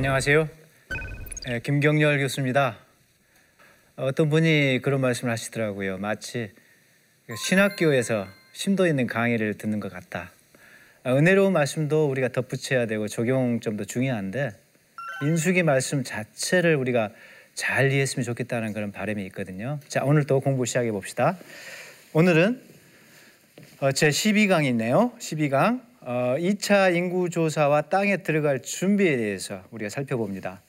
안녕하세요. 네, 김경렬 교수입니다. 어떤 분이 그런 말씀을 하시더라고요. 마치 신학교에서 심도 있는 강의를 듣는 것 같다. 아, 은혜로운 말씀도 우리가 덧붙여야 되고 적용점도 중요한데 인수기 말씀 자체를 우리가 잘 이해했으면 좋겠다는 그런 바람이 있거든요. 자, 오늘 또 공부 시작해 봅시다. 오늘은 어, 제 12강이네요. 12강. 어, 2차 인구 조사와 땅에 들어갈 준비에 대해서 우리가 살펴봅니다.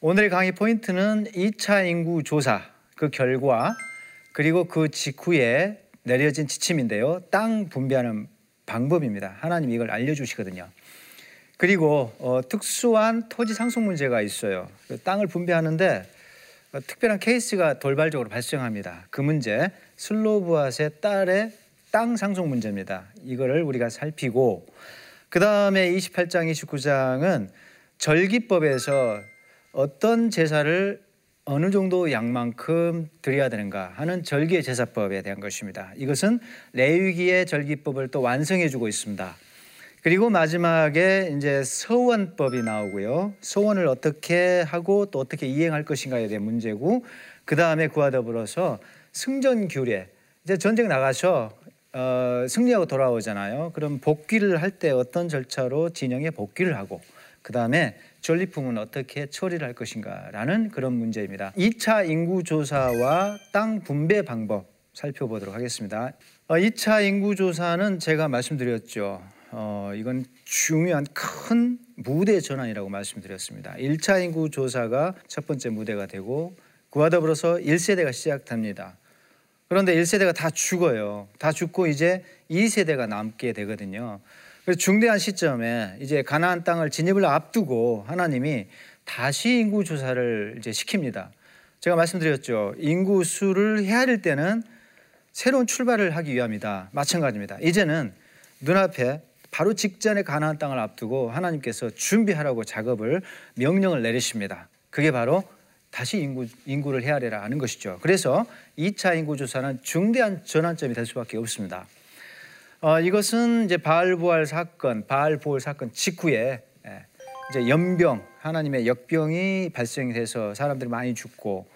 오늘의 강의 포인트는 2차 인구 조사 그 결과 그리고 그 직후에 내려진 지침인데요. 땅 분배하는 방법입니다. 하나님 이걸 알려주시거든요. 그리고 어, 특수한 토지 상속 문제가 있어요. 그 땅을 분배하는데 어, 특별한 케이스가 돌발적으로 발생합니다. 그 문제 슬로브앗의 딸의 땅 상속 문제입니다. 이거를 우리가 살피고 그 다음에 28장, 29장은 절기법에서 어떤 제사를 어느 정도 양만큼 드려야 되는가 하는 절기의 제사법에 대한 것입니다. 이것은 레위기의 절기법을 또 완성해 주고 있습니다. 그리고 마지막에 이제 서원법이 나오고요. 서원을 어떻게 하고 또 어떻게 이행할 것인가에 대한 문제고 그 다음에 그와 더불어서 승전 규례 이제 전쟁 나가서 어, 승리하고 돌아오잖아요. 그럼 복귀를 할 때 어떤 절차로 진영에 복귀를 하고 그 다음에 전리품은 어떻게 처리를 할 것인가라는 그런 문제입니다. 2차 인구 조사와 땅 분배 방법 살펴보도록 하겠습니다. 어, 2차 인구 조사는 제가 말씀드렸죠. 어, 이건 중요한 큰 무대 전환이라고 말씀드렸습니다. 1차 인구 조사가 첫 번째 무대가 되고 그와 더불어서 1세대가 시작됩니다. 그런데 1세대가 다 죽어요. 다 죽고 이제 2세대가 남게 되거든요. 그래서 중대한 시점에 이제 가나안 땅을 진입을 앞두고 하나님이 다시 인구 조사를 이제 시킵니다. 제가 말씀드렸죠. 인구 수를 헤아릴 때는 새로운 출발을 하기 위함이다. 마찬가지입니다. 이제는 눈앞에 바로 직전에 가나안 땅을 앞두고 하나님께서 준비하라고 작업을 명령을 내리십니다. 그게 바로 다시 인구, 인구를 헤아려라 하는 것이죠. 그래서 2차 인구 조사는 중대한 전환점이 될 수밖에 없습니다. 어, 이것은 이제 바알부활 사건, 바알보월 사건 직후에 예, 이제 연병, 하나님의 역병이 발생해서 사람들이 많이 죽고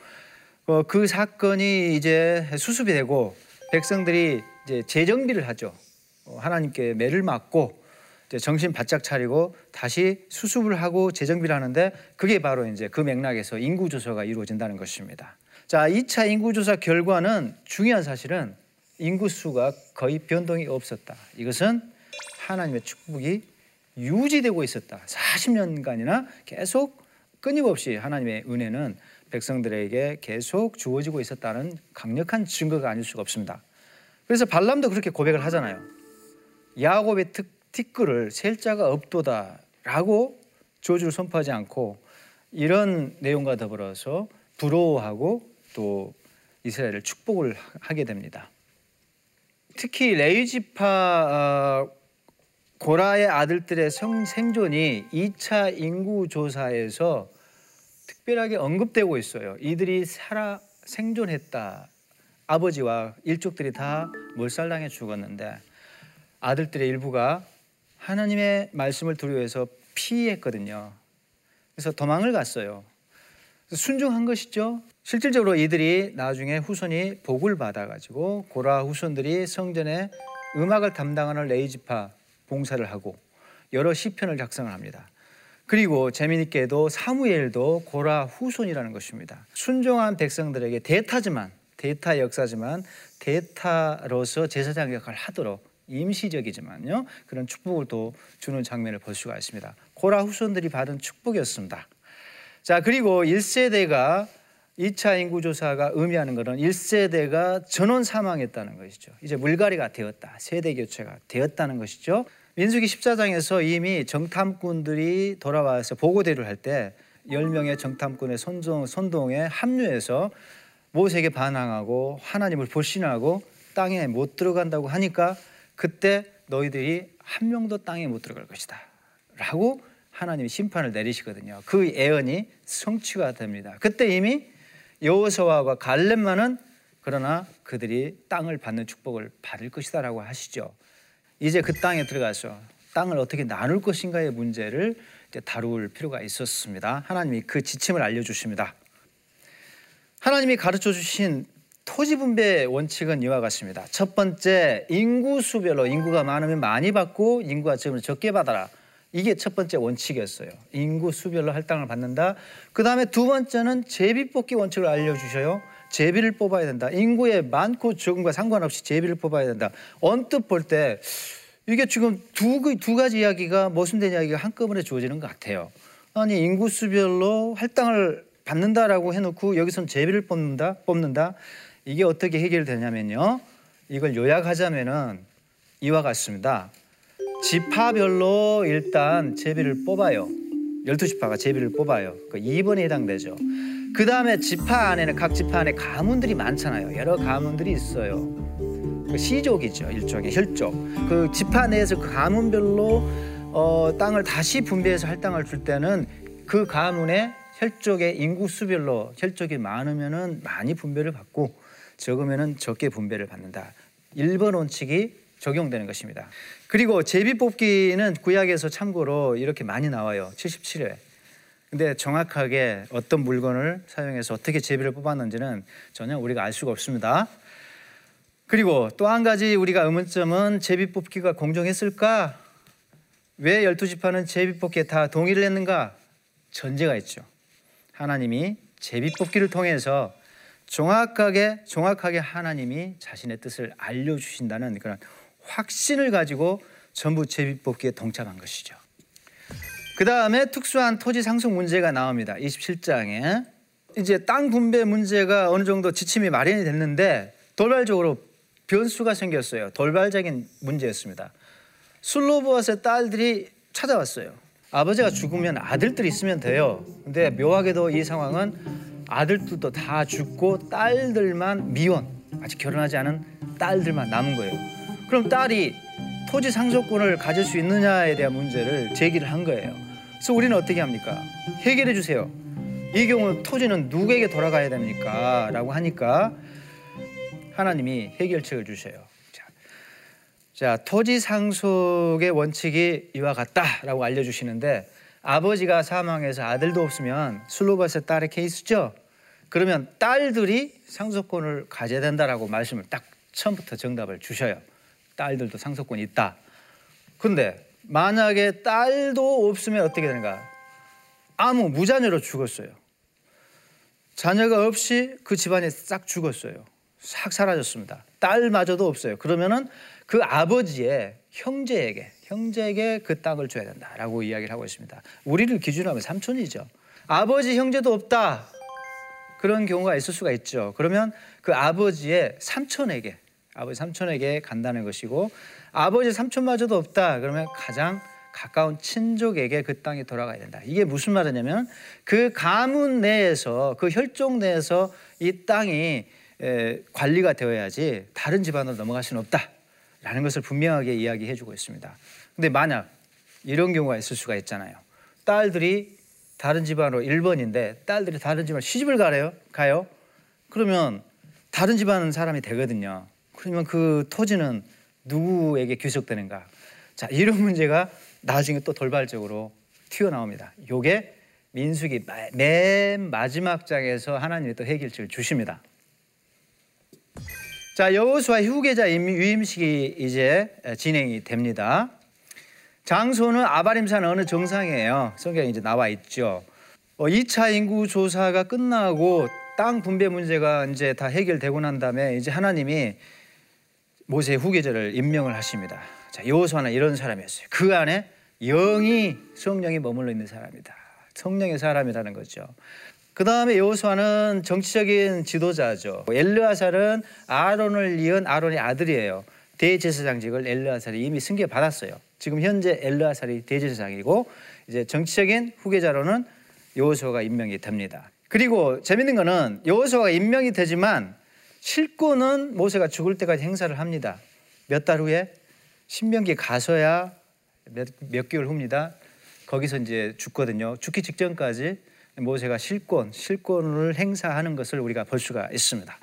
어, 그 사건이 이제 수습이 되고 백성들이 이제 재정비를 하죠. 어, 하나님께 매를 맞고 정신 바짝 차리고 다시 수습을 하고 재정비를 하는데 그게 바로 이제 그 맥락에서 인구 조사가 이루어진다는 것입니다. 자, 2차 인구 조사 결과는 중요한 사실은 인구 수가 거의 변동이 없었다. 이것은 하나님의 축복이 유지되고 있었다. 40년간이나 계속 끊임없이 하나님의 은혜는 백성들에게 계속 주어지고 있었다는 강력한 증거가 아닐 수가 없습니다. 그래서 발람도 그렇게 고백을 하잖아요. 야곱의 특 티끌을 셀 자가 없도다라고 저주를 선포하지 않고 이런 내용과 더불어서 부러워하고 또 이스라엘을 축복을 하게 됩니다. 특히 레이지파 어, 고라의 아들들의 생존이 2차 인구 조사에서 특별하게 언급되고 있어요. 이들이 살아 생존했다. 아버지와 일족들이 다 몰살당해 죽었는데 아들들의 일부가 하나님의 말씀을 두려워해서 피했거든요. 그래서 도망을 갔어요. 순종한 것이죠. 실질적으로 이들이 나중에 후손이 복을 받아가지고 고라 후손들이 성전에 음악을 담당하는 레이지파 봉사를 하고 여러 시편을 작성을 합니다. 그리고 재미있게도 사무엘도 고라 후손이라는 것입니다. 순종한 백성들에게 대타지만 대타 역사지만 대타로서 제사장 역할을 하도록 임시적이지만요 그런 축복을 또 주는 장면을 볼 수가 있습니다. 고라 후손들이 받은 축복이었습니다. 자 그리고 1세대가 2차 인구조사가 의미하는 것은 1세대가 전원 사망했다는 것이죠. 이제 물갈이가 되었다. 세대 교체가 되었다는 것이죠. 민수기 14장에서 이미 정탐꾼들이 돌아와서 보고대를 할 때 10명의 정탐꾼의 선동, 선동에 합류해서 모세에게 반항하고 하나님을 불신하고 땅에 못 들어간다고 하니까 그때 너희들이 한 명도 땅에 못 들어갈 것이다. 라고 하나님이 심판을 내리시거든요. 그 예언이 성취가 됩니다. 그때 이미 여호수아와 갈렙만은 그러나 그들이 땅을 받는 축복을 받을 것이다라고 하시죠. 이제 그 땅에 들어가서 땅을 어떻게 나눌 것인가의 문제를 다룰 필요가 있었습니다. 하나님이 그 지침을 알려주십니다. 하나님이 가르쳐 주신 토지 분배 원칙은 이와 같습니다. 첫 번째 인구 수별로 인구가 많으면 많이 받고 인구가 적으면 적게 받아라. 이게 첫 번째 원칙이었어요. 인구 수별로 할당을 받는다. 그 다음에 두 번째는 제비 뽑기 원칙을 알려 주셔요. 제비를 뽑아야 된다. 인구의 많고 적음과 상관없이 제비를 뽑아야 된다. 언뜻 볼 때 이게 지금 두, 두 가지 이야기가 모순된 이야기가 한꺼번에 주어지는 것 같아요. 아니 인구 수별로 할당을 받는다라고 해놓고 여기선 제비를 뽑는다, 뽑는다. 이게 어떻게 해결되냐면요. 이걸 요약하자면은 이와 같습니다. 지파별로 일단 제비를 뽑아요. 열두 지파가 제비를 뽑아요. 그 2번에 해당되죠. 그 다음에 지파 안에는 각 지파 안에 가문들이 많잖아요. 여러 가문들이 있어요. 그 시족이죠. 일종의 혈족. 그 지파 내에서 그 가문별로 어, 땅을 다시 분배해서 할당을 줄 때는 그 가문의 혈족의 인구 수별로 혈족이 많으면은 많이 분배를 받고 적으면은 적게 분배를 받는다. 1번 원칙이 적용되는 것입니다. 그리고 제비 뽑기는 구약에서 참고로 이렇게 많이 나와요. 77회. 근데 정확하게 어떤 물건을 사용해서 어떻게 제비를 뽑았는지는 전혀 우리가 알 수가 없습니다. 그리고 또 한 가지 우리가 의문점은 제비 뽑기가 공정했을까? 왜 열두 지파는 제비 뽑기에 다 동의를 했는가? 전제가 있죠. 하나님이 제비 뽑기를 통해서 정확하게 정확하게 하나님이 자신의 뜻을 알려 주신다는 그런 확신을 가지고 전부 제비 뽑기에 동참한 것이죠. 그 다음에 특수한 토지 상속 문제가 나옵니다. 27장에 이제 땅 분배 문제가 어느 정도 지침이 마련이 됐는데 돌발적으로 변수가 생겼어요. 돌발적인 문제였습니다. 술로보아스의 딸들이 찾아왔어요. 아버지가 죽으면 아들들이 있으면 돼요. 근데 묘하게도 이 상황은 아들들도 다 죽고 딸들만 미혼, 아직 결혼하지 않은 딸들만 남은 거예요. 그럼 딸이 토지 상속권을 가질 수 있느냐에 대한 문제를 제기를 한 거예요. 그래서 우리는 어떻게 합니까? 해결해 주세요. 이 경우 토지는 누구에게 돌아가야 됩니까? 라고 하니까 하나님이 해결책을 주셔요. 자, 자 토지 상속의 원칙이 이와 같다라고 알려주시는데 아버지가 사망해서 아들도 없으면 슬로바스 딸의 케이스죠. 그러면 딸들이 상속권을 가져야 된다라고 말씀을 딱 처음부터 정답을 주셔요. 딸들도 상속권이 있다. 근데 만약에 딸도 없으면 어떻게 되는가? 아무 무자녀로 죽었어요. 자녀가 없이 그 집안이 싹 죽었어요. 싹 사라졌습니다. 딸마저도 없어요. 그러면은 그 아버지의 형제에게 형제에게 그 땅을 줘야 된다라고 이야기를 하고 있습니다. 우리를 기준으로 하면 삼촌이죠. 아버지 형제도 없다. 그런 경우가 있을 수가 있죠. 그러면 그 아버지의 삼촌에게 아버지 삼촌에게 간다는 것이고 아버지 삼촌마저도 없다. 그러면 가장 가까운 친족에게 그 땅이 돌아가야 된다. 이게 무슨 말이냐면 그 가문 내에서 그 혈족 내에서 이 땅이 관리가 되어야지 다른 집안으로 넘어갈 수는 없다 라는 것을 분명하게 이야기해 주고 있습니다. 근데 만약 이런 경우가 있을 수가 있잖아요. 딸들이 다른 집안으로 1번인데 딸들이 다른 집안 시집을 가래요. 가요. 그러면 다른 집안 사람이 되거든요. 그러면 그 토지는 누구에게 귀속되는가? 자, 이런 문제가 나중에 또 돌발적으로 튀어나옵니다. 요게 민수기 맨 마지막 장에서 하나님이 또 해결책을 주십니다. 자, 여호수아 후계자 유임식이 이제 진행이 됩니다. 장소는 아바림산 어느 정상이에요. 성경에 이제 나와 있죠. 2차 어, 인구 조사가 끝나고 땅 분배 문제가 이제 다 해결되고 난 다음에 이제 하나님이 모세 후계자를 임명을 하십니다. 자, 여호수아는 이런 사람이었어요. 그 안에 영이 성령이 머물러 있는 사람이다. 성령의 사람이라는 거죠. 그 다음에 여호수아는 정치적인 지도자죠. 엘르아살은 아론을 이은 아론의 아들이에요. 대제사장직을 엘르아살이 이미 승계 받았어요. 지금 현재 엘르아살이 대제사장이고 이제 정치적인 후계자로는 여호수아가 임명이 됩니다. 그리고 재밌는 거는 여호수아가 임명이 되지만 실권은 모세가 죽을 때까지 행사를 합니다. 몇 달 후에 신명기 가서야 몇, 몇 개월 후입니다. 거기서 이제 죽거든요. 죽기 직전까지 모세가 실권, 실권을 행사하는 것을 우리가 볼 수가 있습니다.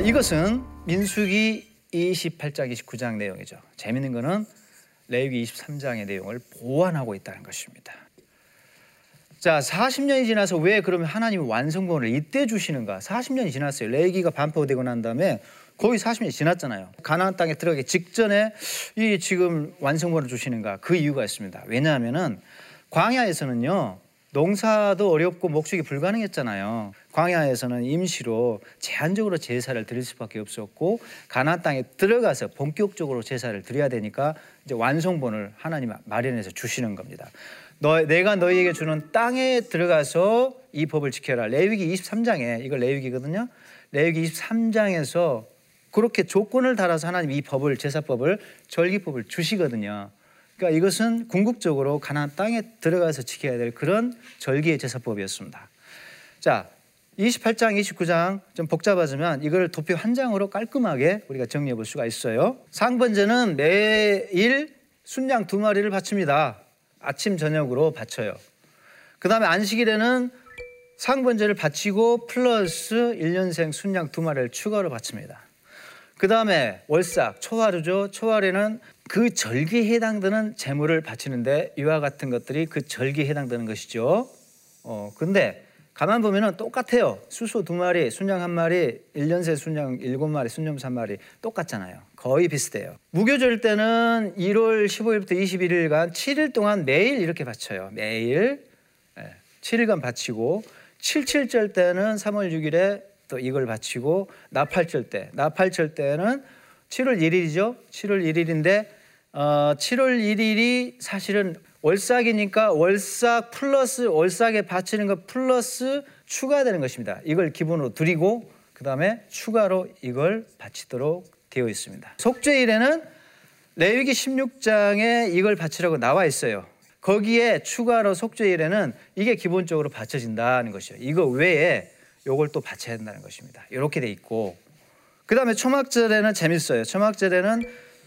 이것은 민수기 28장 29장 내용이죠. 재밌는 거는 레위기 23장의 내용을 보완하고 있다는 것입니다. 자, 40년이 지나서 왜 그러면 하나님이 완성본을 이때 주시는가? 40년이 지났어요. 레위기가 반포되고 난 다음에 거의 40년이 지났잖아요. 가나안 땅에 들어가기 직전에 이 지금 완성본을 주시는가? 그 이유가 있습니다. 왜냐하면은 광야에서는요. 농사도 어렵고 목축이 불가능했잖아요. 광야에서는 임시로 제한적으로 제사를 드릴 수밖에 없었고 가나안 땅에 들어가서 본격적으로 제사를 드려야 되니까 이제 완성본을 하나님 마련해서 주시는 겁니다. 너 내가 너희에게 주는 땅에 들어가서 이 법을 지켜라. 레위기 23장에 이거 레위기거든요. 레위기 23장에서 그렇게 조건을 달아서 하나님 이 법을 제사법을 절기법을 주시거든요. 그러니까 이것은 궁극적으로 가나안 땅에 들어가서 지켜야 될 그런 절기의 제사법이었습니다. 자, 28장, 29장 좀 복잡하지만 이걸 도표 한 장으로 깔끔하게 우리가 정리해 볼 수가 있어요. 상번제는 매일 순양 두 마리를 바칩니다. 아침 저녁으로 바쳐요. 그 다음에 안식일에는 상번제를 바치고 플러스 1년생 순양 두 마리를 추가로 바칩니다. 그 다음에 월삭, 초하루죠. 초하루에는 그 절기에 해당되는 재물을 바치는데 이와 같은 것들이 그 절기에 해당되는 것이죠. 어, 근데 가만 보면은 똑같아요. 수소 두 마리, 순양 한 마리, 1년새 순양 일곱 마리, 순염 한 마리 똑같잖아요. 거의 비슷해요. 무교절 때는 1월 15일부터 21일간 7일 동안 매일 이렇게 바쳐요. 매일 7일간 바치고 77절 때는 3월 6일에 또 이걸 바치고 나팔절 때, 나팔절 때는 7월 1일이죠. 7월 1일인데 어, 7월 1일이 사실은 월삭이니까 월삭 플러스 월삭에 바치는 것 플러스 추가되는 것입니다. 이걸 기본으로 드리고 그 다음에 추가로 이걸 바치도록 되어 있습니다. 속죄일에는 레위기 16장에 이걸 바치라고 나와 있어요. 거기에 추가로 속죄일에는 이게 기본적으로 바쳐진다는 것이요. 이거 외에 요걸 또 바쳐야 된다는 것입니다. 이렇게 돼 있고 그 다음에 초막절에는 재밌어요. 초막절에는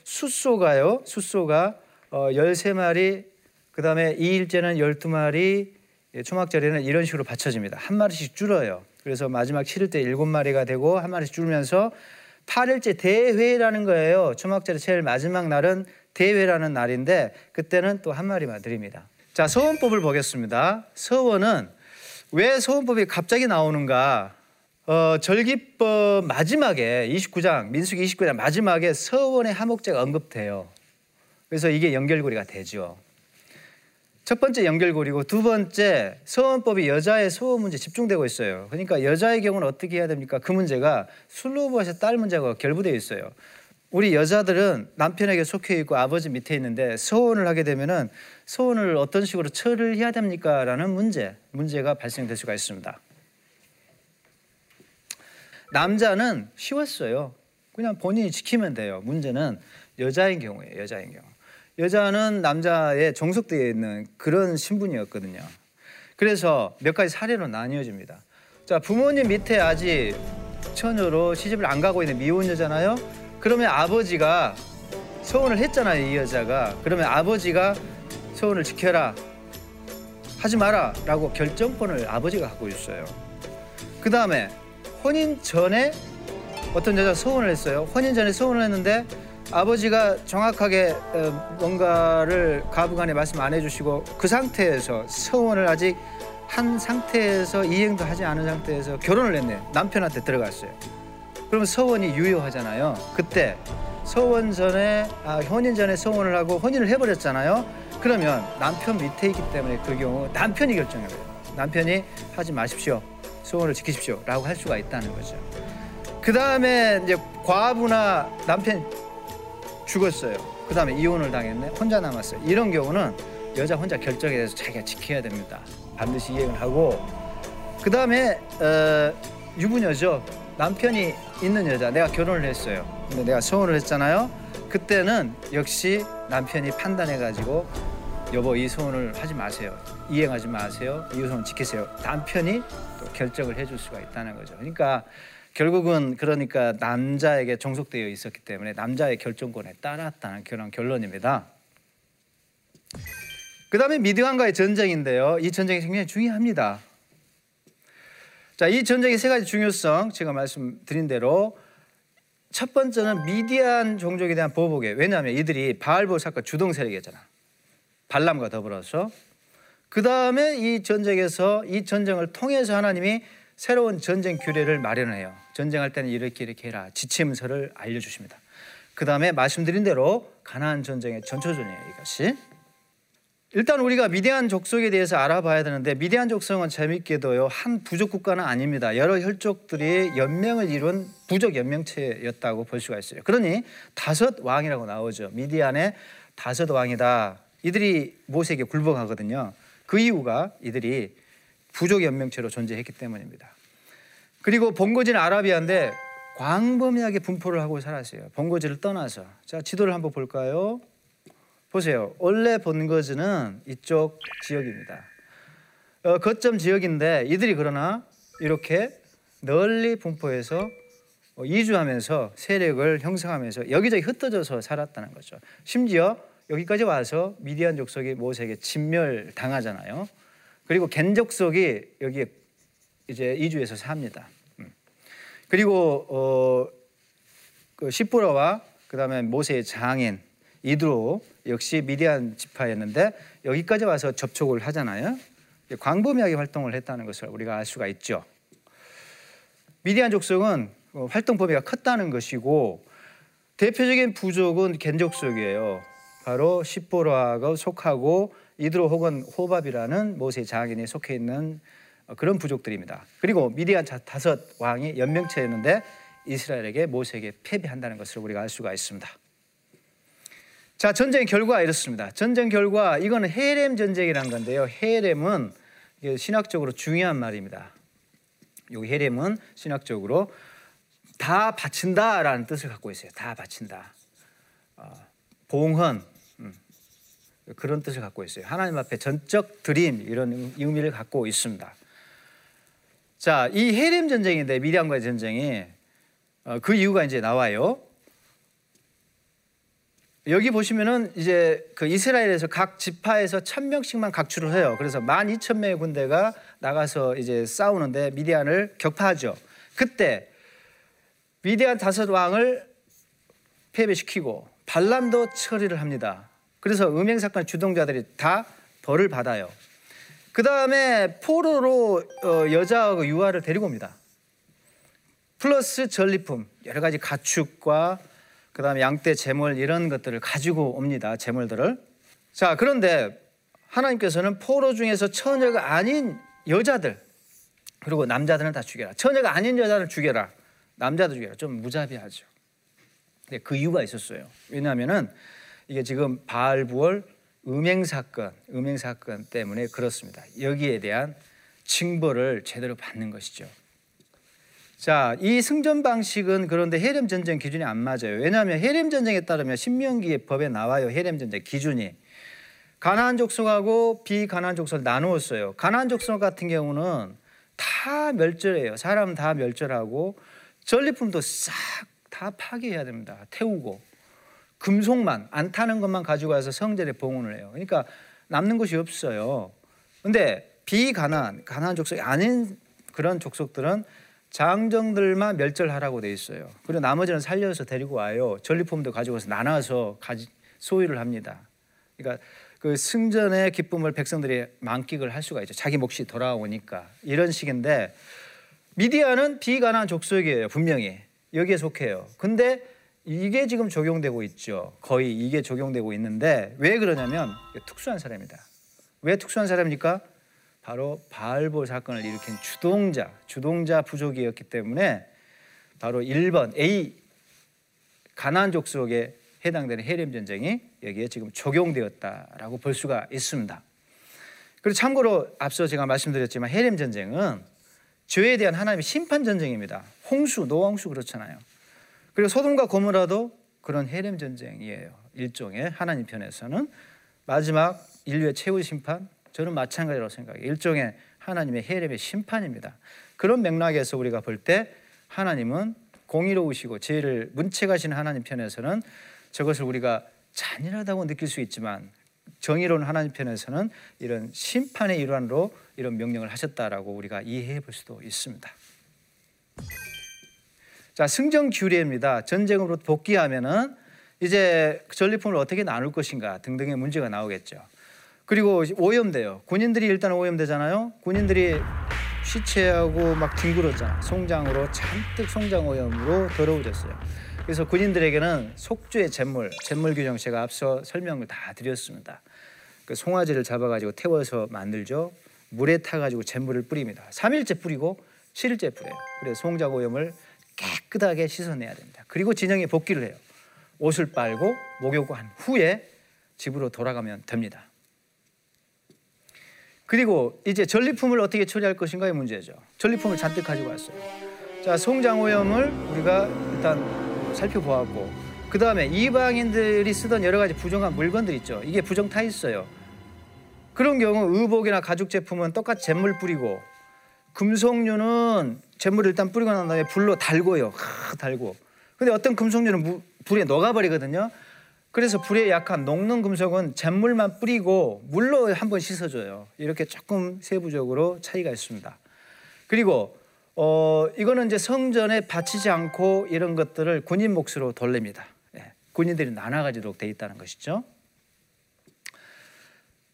숫소가요. 숫소가 어, 13마리 그 다음에 2일째는 12마리 예, 초막절에는 이런 식으로 받쳐집니다. 한 마리씩 줄어요. 그래서 마지막 7일 때 7마리가 되고 한 마리씩 줄면서 8일째 대회라는 거예요. 초막절의 제일 마지막 날은 대회라는 날인데 그때는 또 한 마리만 드립니다. 자, 서원법을 보겠습니다. 서원은 왜 서원법이 갑자기 나오는가? 어, 절기법 마지막에 29장 민수기 29장 마지막에 서원의 하목제가 언급돼요. 그래서 이게 연결고리가 되죠. 첫 번째 연결고리고 두 번째 서원법이 여자의 소원 문제 집중되고 있어요. 그러니까 여자의 경우는 어떻게 해야 됩니까? 그 문제가 술로버에서 딸 문제가 결부되어 있어요. 우리 여자들은 남편에게 속해 있고 아버지 밑에 있는데 서원을 하게 되면은 서원을 어떤 식으로 처리해야 됩니까?라는 문제 문제가 발생될 수가 있습니다. 남자는 쉬웠어요. 그냥 본인이 지키면 돼요. 문제는 여자인 경우에 여자인 경우. 여자는 남자의 종속되어 있는 그런 신분이었거든요. 그래서 몇 가지 사례로 나뉘어집니다. 자, 부모님 밑에 아직 처녀로 시집을 안 가고 있는 미혼 여자잖아요. 그러면 아버지가 소원을 했잖아요, 이 여자가. 그러면 아버지가 소원을 지켜라. 하지 마라. 라고 결정권을 아버지가 갖고 있어요. 그 다음에 혼인 전에 어떤 여자 소원을 했어요. 혼인 전에 소원을 했는데 아버지가 정확하게 어, 뭔가를 가부간에 말씀 안 해주시고 그 상태에서 서원을 아직 한 상태에서 이행도 하지 않은 상태에서 결혼을 했네 남편한테 들어갔어요. 그러면 서원이 유효하잖아요. 그때 서원 전에 아, 혼인 전에 서원을 하고 혼인을 해버렸잖아요. 그러면 남편 밑에 있기 때문에 그 경우 남편이 결정해요. 남편이 하지 마십시오. 소원을 지키십시오라고 할 수가 있다는 거죠. 그 다음에 이제 과부나 남편 죽었어요. 그 다음에 이혼을 당했네. 혼자 남았어요. 이런 경우는 여자 혼자 결정에 대해서 자기가 지켜야 됩니다. 반드시 이행을 하고 그 다음에 어, 유부녀죠. 남편이 있는 여자. 내가 결혼을 했어요. 근데 내가 소원을 했잖아요. 그때는 역시 남편이 판단해가지고 여보 이 소원을 하지 마세요. 이행하지 마세요. 이 소원 지키세요. 남편이 또 결정을 해줄 수가 있다는 거죠. 그러니까 결국은 그러니까 남자에게 종속되어 있었기 때문에 남자의 결정권에 따랐다는 그런 결론입니다. 그 다음에 미디안과의 전쟁인데요. 이 전쟁이 굉장히 중요합니다. 자, 이 전쟁의 세 가지 중요성 제가 말씀드린 대로 첫 번째는 미디안 종족에 대한 보복이에요. 왜냐하면 이들이 바알볼 사건 주동 세력이었잖아. 발람과 더불어서 그 다음에 이 전쟁에서 이 전쟁을 통해서 하나님이 새로운 전쟁 규례를 마련해요. 전쟁할 때는 이렇게 이렇게 해라. 지침서를 알려주십니다. 그 다음에 말씀드린 대로 가나안 전쟁의 전초전이에요. 이것이. 일단 우리가 미디안 족속에 대해서 알아봐야 되는데 미디안 족속은 재밌게도요 한 부족 국가는 아닙니다. 여러 혈족들이 연맹을 이룬 부족 연맹체였다고 볼 수가 있어요. 그러니 다섯 왕이라고 나오죠. 미디안의 다섯 왕이다. 이들이 모세에게 굴복하거든요. 그 이유가 이들이 부족 연맹체로 존재했기 때문입니다. 그리고 본거지는 아라비아인데 광범위하게 분포를 하고 살았어요. 본거지를 떠나서. 자, 지도를 한번 볼까요? 보세요. 원래 본거지는 이쪽 지역입니다. 어, 거점 지역인데 이들이 그러나 이렇게 널리 분포해서 어, 이주하면서 세력을 형성하면서 여기저기 흩어져서 살았다는 거죠. 심지어 여기까지 와서 미디안 족속이 모세에게 진멸 당하잖아요. 그리고 겐 족속이 여기에 이제 이주해서 삽니다. 음. 그리고 어, 그 시브라와 그다음에 모세의 장인 이드로 역시 미디안 지파였는데 여기까지 와서 접촉을 하잖아요. 광범위하게 활동을 했다는 것을 우리가 알 수가 있죠. 미디안 족속은 어, 활동 범위가 컸다는 것이고 대표적인 부족은 겐족속이에요. 바로 시보라가 속하고 이드로 혹은 호밥이라는 모세 장인이 속해 있는 어, 그런 부족들입니다. 그리고 미디안 다섯 왕이 연명체였는데 이스라엘에게 모세에게 패배한다는 것을 우리가 알 수가 있습니다. 자, 전쟁 결과 이렇습니다. 전쟁 결과 이거는 헤렘 전쟁이라는 건데요. 헤렘은 신학적으로 중요한 말입니다. 이 헤렘은 신학적으로 다 바친다라는 뜻을 갖고 있어요. 다 바친다. 어, 봉헌 음, 그런 뜻을 갖고 있어요. 하나님 앞에 전적 드림 이런 의미를 갖고 있습니다. 자, 이 헤렘 전쟁인데 미디안과의 전쟁이 어, 그 이유가 이제 나와요. 여기 보시면은 이제 그 이스라엘에서 각 지파에서 천 명씩만 각출을 해요. 그래서 만 이천 명의 군대가 나가서 이제 싸우는데 미디안을 격파하죠. 그때 미디안 다섯 왕을 패배시키고 반란도 처리를 합니다. 그래서 음행 사건 주동자들이 다 벌을 받아요. 그 다음에 포로로 어, 여자하고 유아를 데리고 옵니다. 플러스 전리품 여러 가지 가축과 그 다음에 양떼 재물 이런 것들을 가지고 옵니다. 재물들을. 자, 그런데 하나님께서는 포로 중에서 처녀가 아닌 여자들 그리고 남자들은 다 죽여라. 처녀가 아닌 여자를 죽여라. 남자도 죽여라. 좀 무자비하죠. 근데 그 이유가 있었어요. 왜냐하면은 이게 지금 바알부월 음행 사건, 음행 사건 때문에 그렇습니다. 여기에 대한 징벌을 제대로 받는 것이죠. 자, 이 승전 방식은 그런데 해렘 전쟁 기준이 안 맞아요. 왜냐하면 해렘 전쟁에 따르면 신명기의 법에 나와요. 해렘 전쟁 기준이. 가나안 족속하고 비가나안 족속을 나누었어요. 가나안 족속 같은 경우는 다 멸절해요. 사람 다 멸절하고 전리품도 싹 다 파괴해야 됩니다. 태우고 금속만 안 타는 것만 가지고 와서 성전에 봉헌을 해요. 그러니까 남는 것이 없어요. 근데 비가나안 가나안 족속이 아닌 그런 족속들은 장정들만 멸절하라고 돼 있어요. 그리고 나머지는 살려서 데리고 와요. 전리품도 가지고서 나눠서 가지, 소유를 합니다. 그러니까 그 승전의 기쁨을 백성들이 만끽을 할 수가 있죠. 자기 몫이 돌아오니까 이런 식인데 미디아는 비가난 족속이에요. 분명히 여기에 속해요. 근데 이게 지금 적용되고 있죠. 거의 이게 적용되고 있는데 왜 그러냐면 특수한 사람이다. 왜 특수한 사람입니까? 바로 바알볼 사건을 일으킨 주동자, 주동자 부족이었기 때문에 바로 1번 A 가나안 족속에 해당되는 헤렘 전쟁이 여기에 지금 적용되었다라고 볼 수가 있습니다. 그리고 참고로 앞서 제가 말씀드렸지만 헤렘 전쟁은 죄에 대한 하나님의 심판 전쟁입니다. 홍수, 노홍수 그렇잖아요. 그리고 소돔과 고모라도 그런 헤렘 전쟁이에요. 일종의 하나님 편에서는 마지막 인류의 최후 심판 저는 마찬가지라고 생각해요. 일종의 하나님의 해렘의 심판입니다. 그런 맥락에서 우리가 볼 때 하나님은 공의로우시고 죄를 문책하시는 하나님 편에서는 저것을 우리가 잔인하다고 느낄 수 있지만 정의로운 하나님 편에서는 이런 심판의 일환으로 이런 명령을 하셨다라고 우리가 이해해 볼 수도 있습니다. 자, 승전 규례입니다. 전쟁으로 복귀하면은 이제 전리품을 어떻게 나눌 것인가 등등의 문제가 나오겠죠. 그리고 오염돼요. 군인들이 일단 오염되잖아요. 군인들이 시체하고 막 뒹굴었잖아. 송장으로 잔뜩 송장 오염으로 더러워졌어요. 그래서 군인들에게는 속주의 잿물, 잿물 규정 제가 앞서 설명을 다 드렸습니다. 그 송아지를 잡아가지고 태워서 만들죠. 물에 타가지고 잿물을 뿌립니다. 3일째 뿌리고 7일째 뿌려요. 그래서 송장 오염을 깨끗하게 씻어내야 됩니다. 그리고 진영에 복귀를 해요. 옷을 빨고 목욕한 후에 집으로 돌아가면 됩니다. 그리고 이제 전리품을 어떻게 처리할 것인가의 문제죠. 전리품을 잔뜩 가지고 왔어요. 자, 송장오염을 우리가 일단 살펴보았고 그 다음에 이방인들이 쓰던 여러 가지 부정한 물건들 있죠. 이게 부정 타 있어요. 그런 경우 의복이나 가죽 제품은 똑같이 잿물 뿌리고 금속류는 잿물을 일단 뿌리고 난 다음에 불로 달고요. 하, 달고. 근데 어떤 금속류는 무, 불에 녹아버리거든요. 그래서 불에 약한 녹는 금속은 잿물만 뿌리고 물로 한번 씻어줘요. 이렇게 조금 세부적으로 차이가 있습니다. 그리고 어, 이거는 이제 성전에 바치지 않고 이런 것들을 군인 몫으로 돌립니다. 예, 군인들이 나눠 가지도록 돼 있다는 것이죠.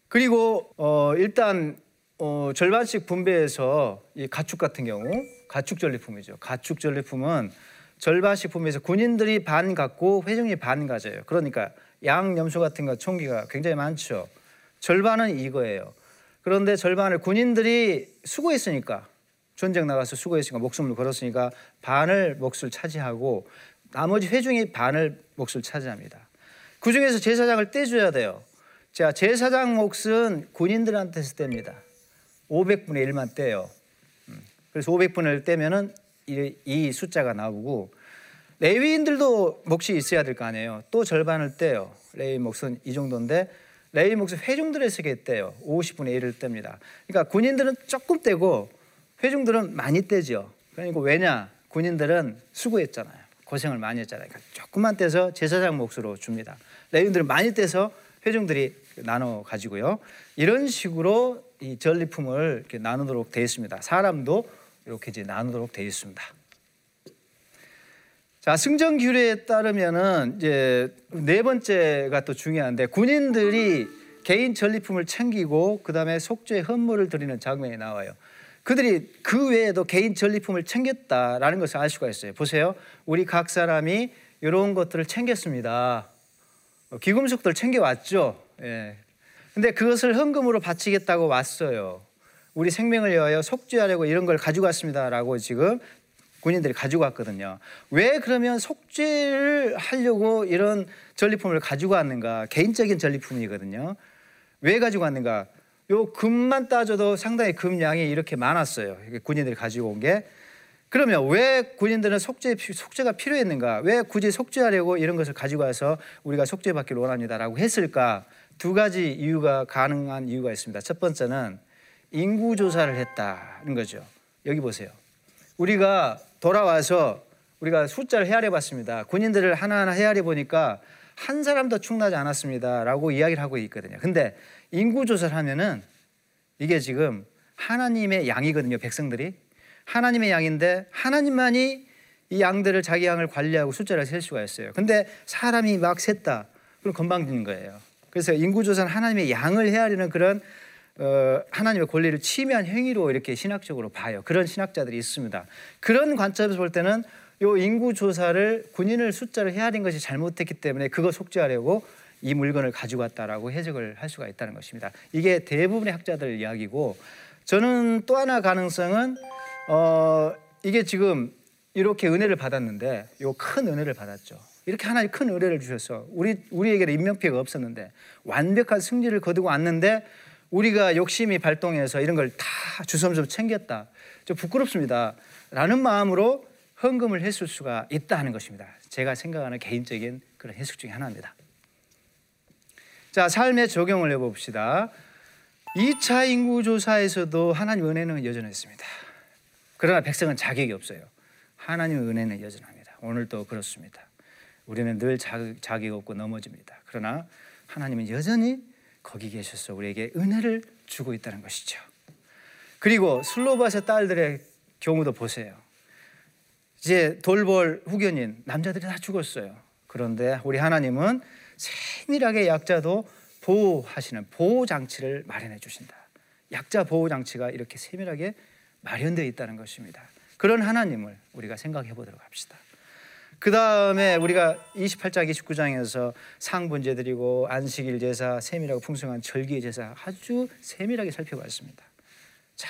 그리고 어, 일단 어, 절반씩 분배해서 이 가축 같은 경우 가축 전리품이죠. 가축 전리품은 절반씩 분배해서 군인들이 반 갖고 회중이 반 가져요. 그러니까 양 염소 같은 거 총기가 굉장히 많죠. 절반은 이거예요. 그런데 절반을 군인들이 수고했으니까 전쟁 나가서 수고했으니까 목숨을 걸었으니까 반을 몫을 차지하고 나머지 회중이 반을 몫을 차지합니다. 그 중에서 제사장을 떼줘야 돼요. 자, 제사장 몫은 군인들한테서 뗍니다. 500분의 1만 떼요. 음, 그래서 500분의 1 떼면은 이, 이 숫자가 나오고 레위인들도 몫이 있어야 될 거 아니에요. 또 절반을 떼요. 레위 몫은 이 정도인데 레위 몫은 회중들에게 떼요. 50분의 1을 뗍니다. 그러니까 군인들은 조금 떼고 회중들은 많이 떼죠. 그러니까 왜냐? 군인들은 수고했잖아요. 고생을 많이 했잖아요. 그러니까 조금만 떼서 제사장 몫으로 줍니다. 레위인들은 많이 떼서 회중들이 나눠 가지고요. 이런 식으로 이 전리품을 이렇게 나누도록 되어 있습니다. 사람도 이렇게 이제 나누도록 되어 있습니다. 자, 승전 규례에 따르면은 이제 네 번째가 또 중요한데 군인들이 개인 전리품을 챙기고 그다음에 속죄 헌물을 드리는 장면이 나와요. 그들이 그 외에도 개인 전리품을 챙겼다라는 것을 알 수가 있어요. 보세요. 우리 각 사람이 이런 것들을 챙겼습니다. 귀금속들 챙겨왔죠. 예. 근데 그것을 헌금으로 바치겠다고 왔어요. 우리 생명을 위하여 속죄하려고 이런 걸 가지고 왔습니다라고 지금 군인들이 가지고 왔거든요. 왜 그러면 속죄를 하려고 이런 전리품을 가지고 왔는가? 개인적인 전리품이거든요. 왜 가지고 왔는가? 요 금만 따져도 상당히 금량이 이렇게 많았어요. 군인들이 가지고 온 게. 그러면 왜 군인들은 속죄, 속죄가 필요했는가? 왜 굳이 속죄하려고 이런 것을 가지고 와서 우리가 속죄받기를 원합니다라고 했을까? 두 가지 이유가 가능한 이유가 있습니다. 첫 번째는 인구 조사를 했다는 거죠. 여기 보세요. 우리가 돌아와서 우리가 숫자를 헤아려 봤습니다. 군인들을 하나하나 헤아려 보니까 한 사람도 충나지 않았습니다라고 이야기를 하고 있거든요. 근데 인구 조사를 하면은 이게 지금 하나님의 양이거든요. 백성들이 하나님의 양인데 하나님만이 이 양들을 자기 양을 관리하고 숫자를 셀 수가 있어요. 근데 사람이 막 셌다. 그럼 건방지는 거예요. 그래서 인구 조사는 하나님의 양을 헤아리는 그런 어, 하나님의 권리를 침해한 행위로 이렇게 신학적으로 봐요. 그런 신학자들이 있습니다. 그런 관점에서 볼 때는 요 인구 조사를 군인을 숫자를 헤아린 것이 잘못됐기 때문에 그거 속죄하려고 이 물건을 가지고 왔다라고 해석을 할 수가 있다는 것입니다. 이게 대부분의 학자들 이야기고 저는 또 하나 가능성은 어, 이게 지금 이렇게 은혜를 받았는데 요 큰 은혜를 받았죠. 이렇게 하나님 큰 은혜를 주셔서 우리 우리에게는 인명피해가 없었는데 완벽한 승리를 거두고 왔는데 우리가 욕심이 발동해서 이런 걸 다 주섬주섬 챙겼다. 좀 부끄럽습니다. 라는 마음으로 헌금을 했을 수가 있다 하는 것입니다. 제가 생각하는 개인적인 그런 해석 중에 하나입니다. 자, 삶의 적용을 해봅시다. 2차 인구조사에서도 하나님 은혜는 여전했습니다. 그러나 백성은 자격이 없어요. 하나님의 은혜는 여전합니다. 오늘도 그렇습니다. 우리는 늘 자격 없고 넘어집니다. 그러나 하나님은 여전히 거기 계셔서 우리에게 은혜를 주고 있다는 것이죠. 그리고 슬로바스 딸들의 경우도 보세요. 이제 돌볼 후견인 남자들이 다 죽었어요. 그런데 우리 하나님은 세밀하게 약자도 보호하시는 보호 장치를 마련해 주신다. 약자 보호 장치가 이렇게 세밀하게 마련되어 있다는 것입니다. 그런 하나님을 우리가 생각해 보도록 합시다. 그 다음에 우리가 28장, 29장에서 상분제 드리고 안식일 제사, 세밀하고 풍성한 절기 제사 아주 세밀하게 살펴봤습니다. 자,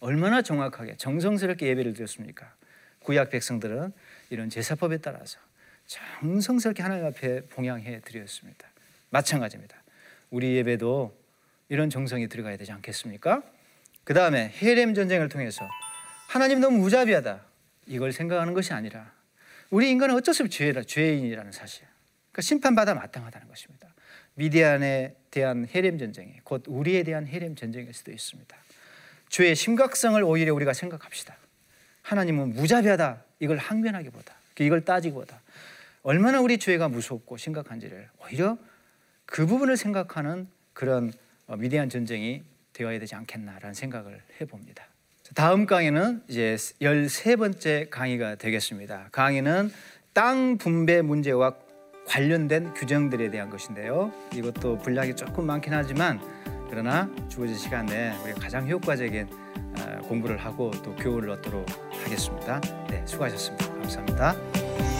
얼마나 정확하게 정성스럽게 예배를 드렸습니까? 구약 백성들은 이런 제사법에 따라서 정성스럽게 하나님 앞에 봉양해 드렸습니다. 마찬가지입니다. 우리 예배도 이런 정성이 들어가야 되지 않겠습니까? 그 다음에 헤렘 전쟁을 통해서 하나님 너무 무자비하다 이걸 생각하는 것이 아니라 우리 인간은 어쩔 수 없이 죄라, 죄인이라는 사실. 그러니까 심판받아 마땅하다는 것입니다. 미디안에 대한 헤렘 전쟁이 곧 우리에 대한 헤렘 전쟁일 수도 있습니다. 죄의 심각성을 오히려 우리가 생각합시다. 하나님은 무자비하다 이걸 항변하기보다 이걸 따지기보다 얼마나 우리 죄가 무섭고 심각한지를 오히려 그 부분을 생각하는 그런 어, 미디안 전쟁이 되어야 되지 않겠나라는 생각을 해봅니다. 다음 강의는 이제 13번째 강의가 되겠습니다. 강의는 땅 분배 문제와 관련된 규정들에 대한 것인데요. 이것도 분량이 조금 많긴 하지만 그러나 주어진 시간에 우리가 가장 효과적인 어, 공부를 하고 또 교훈을 얻도록 하겠습니다. 네, 수고하셨습니다. 감사합니다.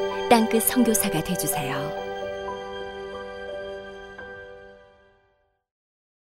땅끝 성교사가 되주세요